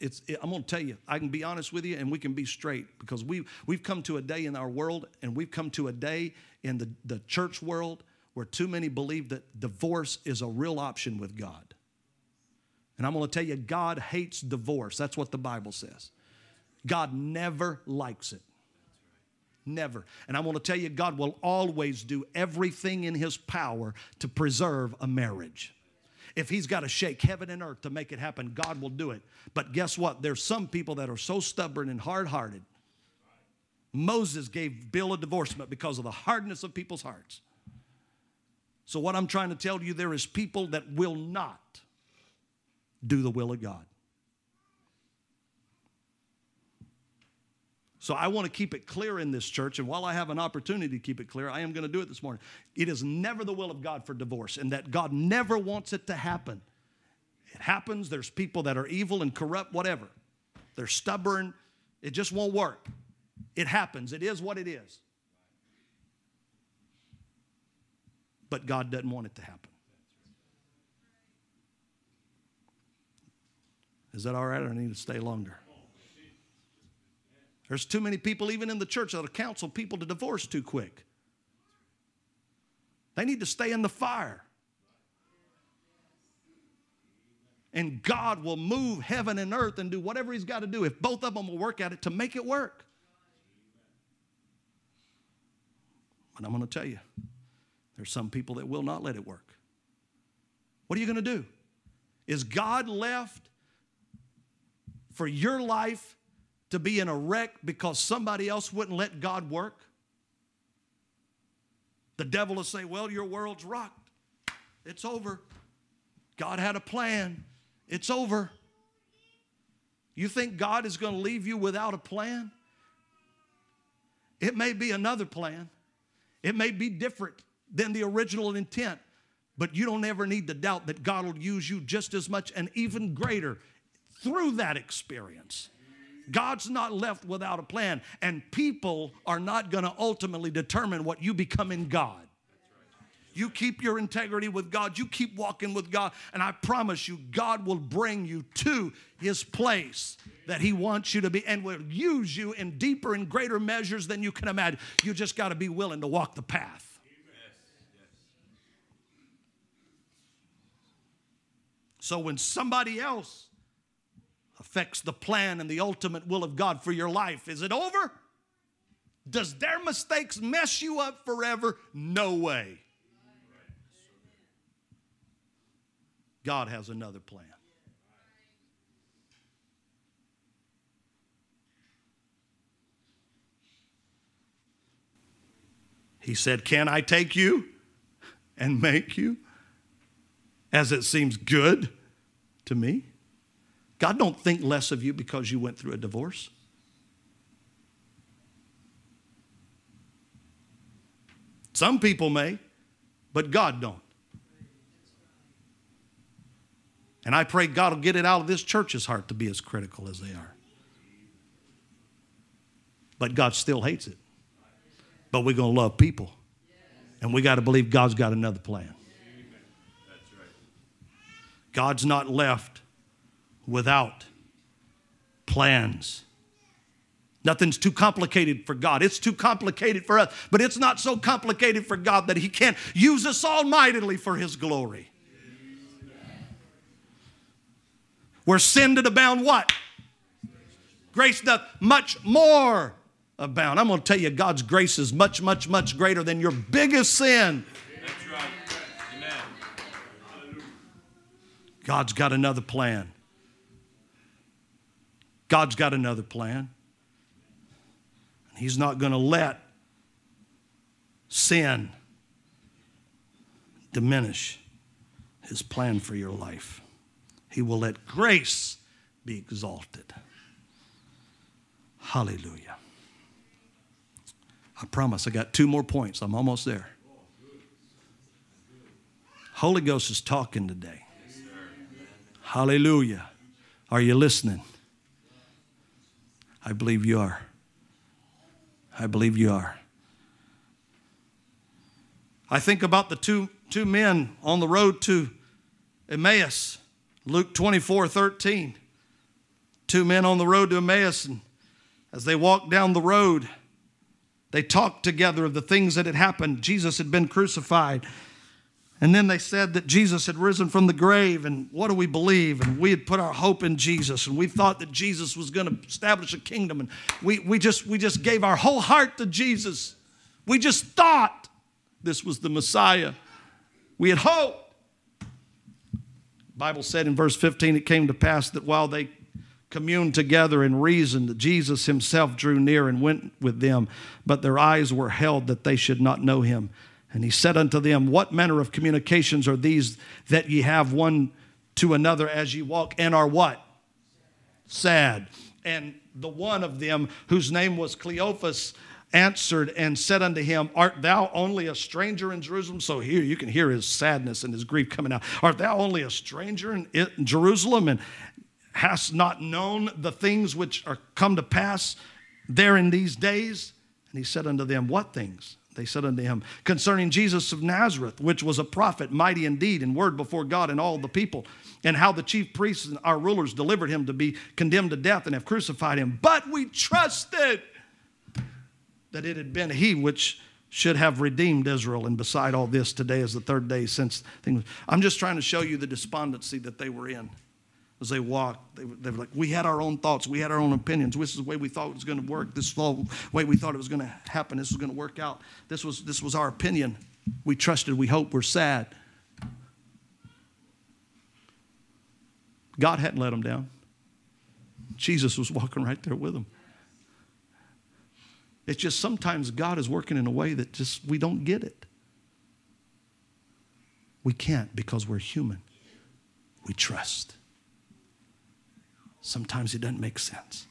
it's, it, I'm going to tell you, I can be honest with you and we can be straight because we, we've come to a day in our world and we've come to a day in the, the church world where too many believe that divorce is a real option with God. And I'm going to tell you, God hates divorce. That's what the Bible says. God never likes it. Never. And I want to tell you, God will always do everything in His power to preserve a marriage. If he's got to shake heaven and earth to make it happen, God will do it. But guess what? There's some people that are so stubborn and hard hearted. Moses gave Bill a divorcement because of the hardness of people's hearts. So, what I'm trying to tell you, there is people that will not do the will of God. So I want to keep it clear in this church. And while I have an opportunity to keep it clear, I am going to do it this morning. It is never the will of God for divorce, and that God never wants it to happen. It happens. There's people that are evil and corrupt, whatever. They're stubborn. It just won't work. It happens. It is what it is. But God doesn't want it to happen. Is that all right? Or I need to stay longer? There's too many people, even in the church, that'll counsel people to divorce too quick. They need to stay in the fire. And God will move heaven and earth and do whatever He's got to do if both of them will work at it to make it work. But I'm going to tell you, there's some people that will not let it work. What are you going to do? Is God left for your life to be in a wreck because somebody else wouldn't let God work? The devil will say, Well, your world's rocked. It's over. God had a plan. It's over. You think God is going to leave you without a plan? It may be another plan. It may be different than the original intent, but you don't ever need to doubt that God will use you just as much and even greater through that experience. God's not left without a plan, and people are not going to ultimately determine what you become in God. You keep your integrity with God. You keep walking with God. And I promise you, God will bring you to his place that he wants you to be and will use you in deeper and greater measures than you can imagine. You just got to be willing to walk the path. So when somebody else affects the plan and the ultimate will of God for your life, is it over? Does their mistakes mess you up forever? No way. God has another plan. He said, Can I take you and make you as it seems good to me? God don't think less of you because you went through a divorce. Some people may, but God don't. And I pray God will get it out of this church's heart to be as critical as they are. But God still hates it. But we're going to love people. And we got to believe God's got another plan. God's not left without plans. Nothing's too complicated for God. It's too complicated for us, but it's not so complicated for God that He can't use us almightily for His glory. Where sin did abound, what? Grace doth much more abound. I'm going to tell you, God's grace is much, much, much greater than your biggest sin. That's right. Amen. God's got another plan. God's got another plan. He's not going to let sin diminish his plan for your life. He will let grace be exalted. Hallelujah. I promise I got two more points. I'm almost there. Holy Ghost is talking today. Hallelujah. Are you listening? I believe you are. I believe you are. I think about the two, two men on the road to Emmaus, Luke 24 13. Two men on the road to Emmaus, and as they walked down the road, they talked together of the things that had happened. Jesus had been crucified. And then they said that Jesus had risen from the grave, and what do we believe? And we had put our hope in Jesus, and we thought that Jesus was going to establish a kingdom, and we, we, just, we just gave our whole heart to Jesus. We just thought this was the Messiah. We had hope. The Bible said in verse 15, it came to pass that while they communed together and reasoned, that Jesus himself drew near and went with them, but their eyes were held that they should not know him. And he said unto them, What manner of communications are these that ye have one to another as ye walk and are what? Sad. And the one of them, whose name was Cleophas, answered and said unto him, Art thou only a stranger in Jerusalem? So here you can hear his sadness and his grief coming out. Art thou only a stranger in Jerusalem and hast not known the things which are come to pass there in these days? And he said unto them, What things? They said unto him, Concerning Jesus of Nazareth, which was a prophet, mighty indeed in word before God and all the people, and how the chief priests and our rulers delivered him to be condemned to death and have crucified him. But we trusted that it had been he which should have redeemed Israel. And beside all this, today is the third day since things. I'm just trying to show you the despondency that they were in as they walked. They, they were like, we had our own thoughts, we had our own opinions. This is the way we thought it was going to work. This is the way we thought it was going to happen. This was going to work out. This was this was our opinion. We trusted. We hoped. We're sad. God hadn't let them down. Jesus was walking right there with them. It's just sometimes God is working in a way that just we don't get it. We can't because we're human. We trust. Sometimes it doesn't make sense.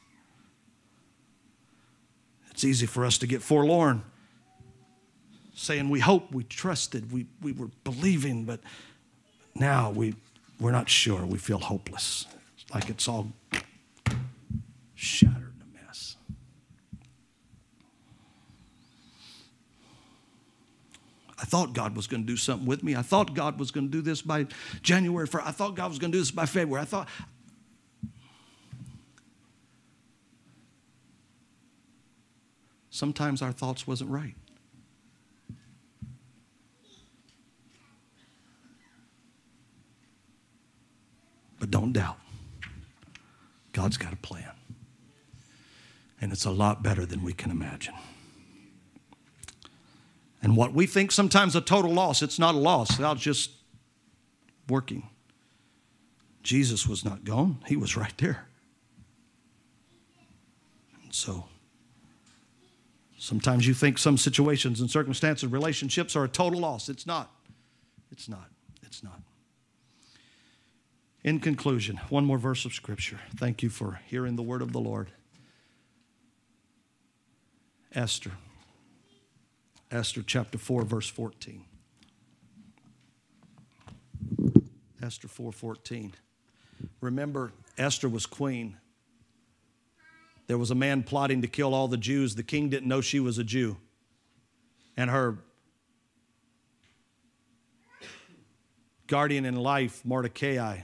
It's easy for us to get forlorn, saying we hope, we trusted, we, we were believing, but now we, we're not sure. We feel hopeless, like it's all shattered a mess. I thought God was going to do something with me. I thought God was going to do this by January 1st. I thought God was going to do this by February. I thought. Sometimes our thoughts wasn't right. But don't doubt. God's got a plan. And it's a lot better than we can imagine. And what we think sometimes a total loss, it's not a loss. God's just working. Jesus was not gone, He was right there. And so, sometimes you think some situations and circumstances, relationships are a total loss. It's not. It's not. It's not. In conclusion, one more verse of Scripture. Thank you for hearing the word of the Lord. Esther. Esther chapter 4, verse 14. Esther 4:14. Remember, Esther was queen. There was a man plotting to kill all the Jews. The king didn't know she was a Jew. And her guardian in life, Mordecai,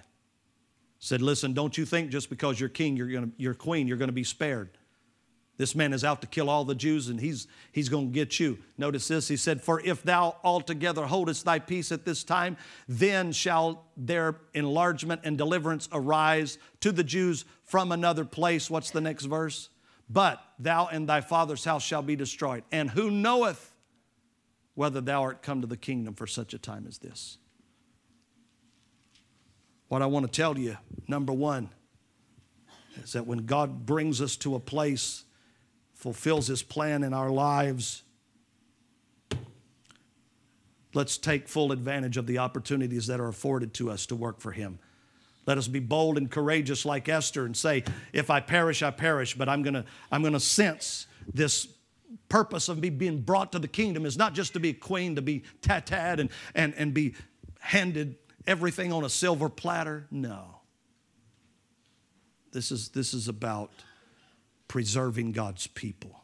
said, Listen, don't you think just because you're king, you're, gonna, you're queen, you're going to be spared. This man is out to kill all the Jews and he's, he's going to get you. Notice this. He said, For if thou altogether holdest thy peace at this time, then shall their enlargement and deliverance arise to the Jews from another place. What's the next verse? But thou and thy father's house shall be destroyed. And who knoweth whether thou art come to the kingdom for such a time as this? What I want to tell you, number one, is that when God brings us to a place, fulfills His plan in our lives, let's take full advantage of the opportunities that are afforded to us to work for Him. Let us be bold and courageous like Esther and say, if I perish, I perish, but I'm gonna, I'm gonna sense this purpose of me being brought to the kingdom is not just to be a queen, to be tatted and, and, and be handed everything on a silver platter. No. This is, this is about preserving God's people.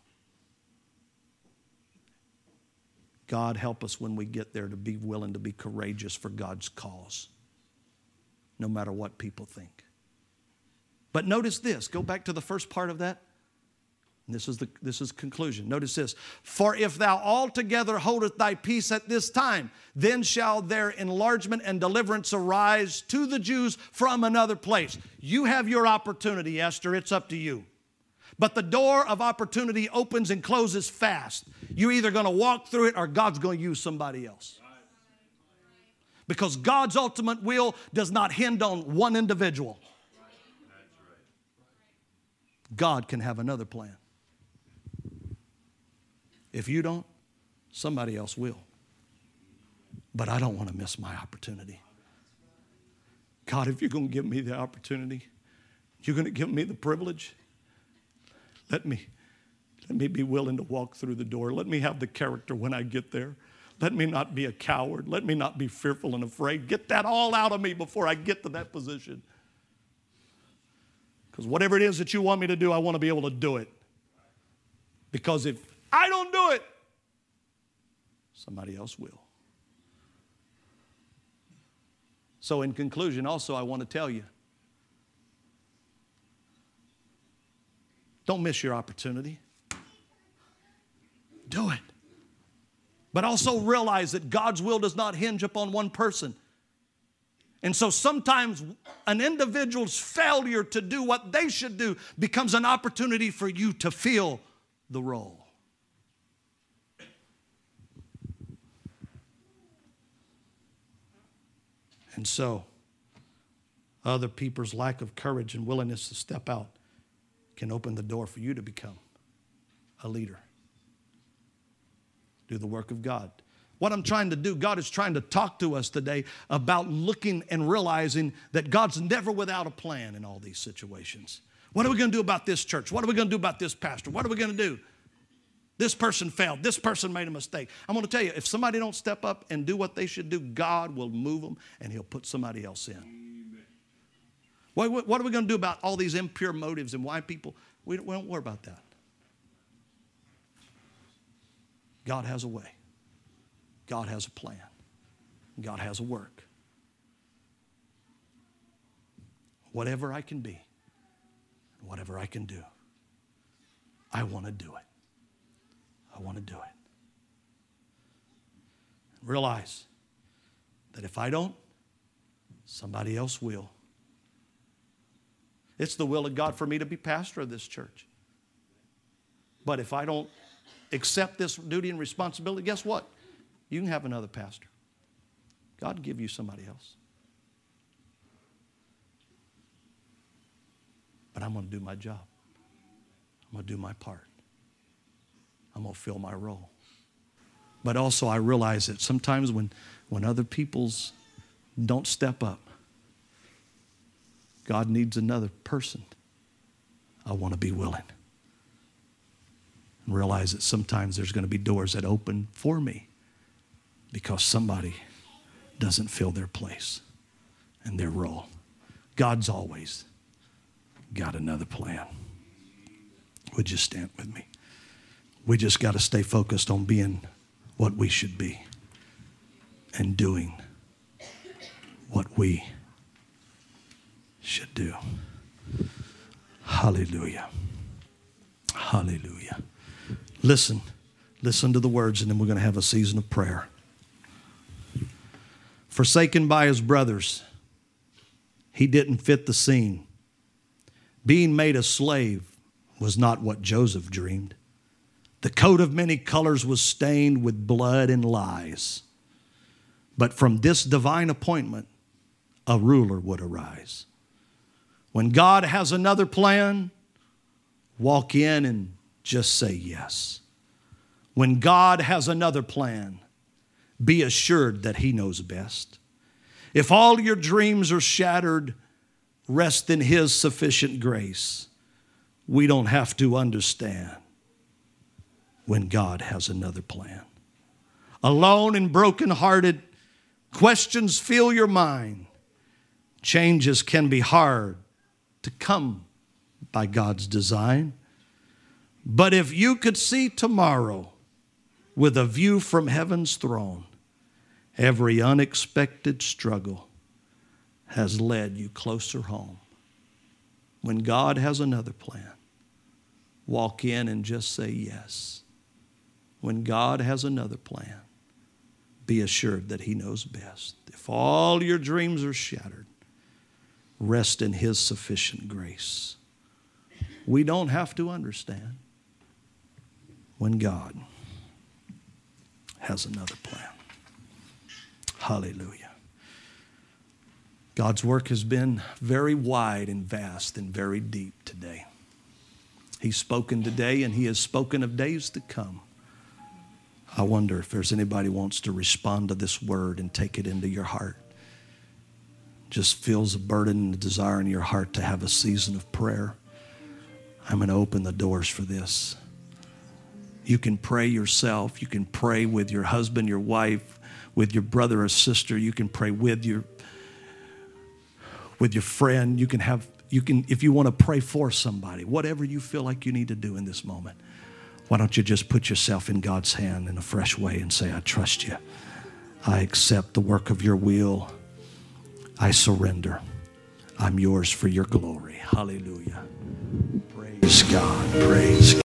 God, help us when we get there to be willing to be courageous for God's cause, no matter what people think. But notice this go back to the first part of that. This is the this is conclusion. Notice this. For if thou altogether holdest thy peace at this time, then shall their enlargement and deliverance arise to the Jews from another place. You have your opportunity, Esther. It's up to you. But the door of opportunity opens and closes fast. You're either going to walk through it or God's going to use somebody else. Because God's ultimate will does not hinge on one individual. God can have another plan. If you don't, somebody else will. But I don't want to miss my opportunity. God, if you're going to give me the opportunity, you're going to give me the privilege, let me, let me be willing to walk through the door. Let me have the character when I get there. Let me not be a coward. Let me not be fearful and afraid. Get that all out of me before I get to that position. Because whatever it is that you want me to do, I want to be able to do it. Because if I don't do it. Somebody else will. So, in conclusion, also, I want to tell you don't miss your opportunity. Do it. But also realize that God's will does not hinge upon one person. And so sometimes an individual's failure to do what they should do becomes an opportunity for you to fill the role. And so, other people's lack of courage and willingness to step out can open the door for you to become a leader. Do the work of God. What I'm trying to do, God is trying to talk to us today about looking and realizing that God's never without a plan in all these situations. What are we going to do about this church? What are we going to do about this pastor? What are we going to do? This person failed. This person made a mistake. I'm going to tell you, if somebody don't step up and do what they should do, God will move them and He'll put somebody else in. What, what, are we going to do about all these impure motives and why people? We we don't worry about that. God has a way. God has a plan, God has a work. Whatever I can be, whatever I can do, I want to do it. I want to do it. Realize that if I don't, somebody else will. It's the will of God for me to be pastor of this church. But if I don't accept this duty and responsibility, guess what? You can have another pastor. God give you somebody else. But I'm going to do my job. I'm going to do my part. I'm going to fill my role. But also, I realize that sometimes when, when other people's don't step up, God needs another person. I want to be willing. And realize that sometimes there's going to be doors that open for me because somebody doesn't fill their place and their role. God's always got another plan. Would you stand with me? We just got to stay focused on being what we should be and doing what we should do. Hallelujah. Hallelujah. Listen, listen to the words, and then we're going to have a season of prayer. Forsaken by his brothers, he didn't fit the scene. Being made a slave was not what Joseph dreamed. The coat of many colors was stained with blood and lies. But from this divine appointment, a ruler would arise. When God has another plan, walk in and just say yes. When God has another plan, be assured that He knows best. If all your dreams are shattered, rest in His sufficient grace. We don't have to understand when God has another plan. Alone and brokenhearted, questions fill your mind. Changes can be hard to come by God's design. But if you could see tomorrow with a view from heaven's throne, every unexpected struggle has led you closer home. When God has another plan, walk in and just say yes. When God has another plan, be assured that He knows best. If all your dreams are shattered, rest in His sufficient grace. We don't have to understand when God has another plan. Hallelujah. God's work has been very wide and vast and very deep today. He's spoken today and He has spoken of days to come. I wonder if there's anybody wants to respond to this word and take it into your heart. Just feels a burden and a desire in your heart to have a season of prayer. I'm going to open the doors for this. You can pray yourself. You can pray with your husband, your wife, with your brother or sister. You can pray with your with your friend. You can have you can if you want to pray for somebody. Whatever you feel like you need to do in this moment. Why don't you just put yourself in God's hand in a fresh way and say, I trust you. I accept the work of your will. I surrender. I'm yours for your glory. Hallelujah. Praise God. Praise God.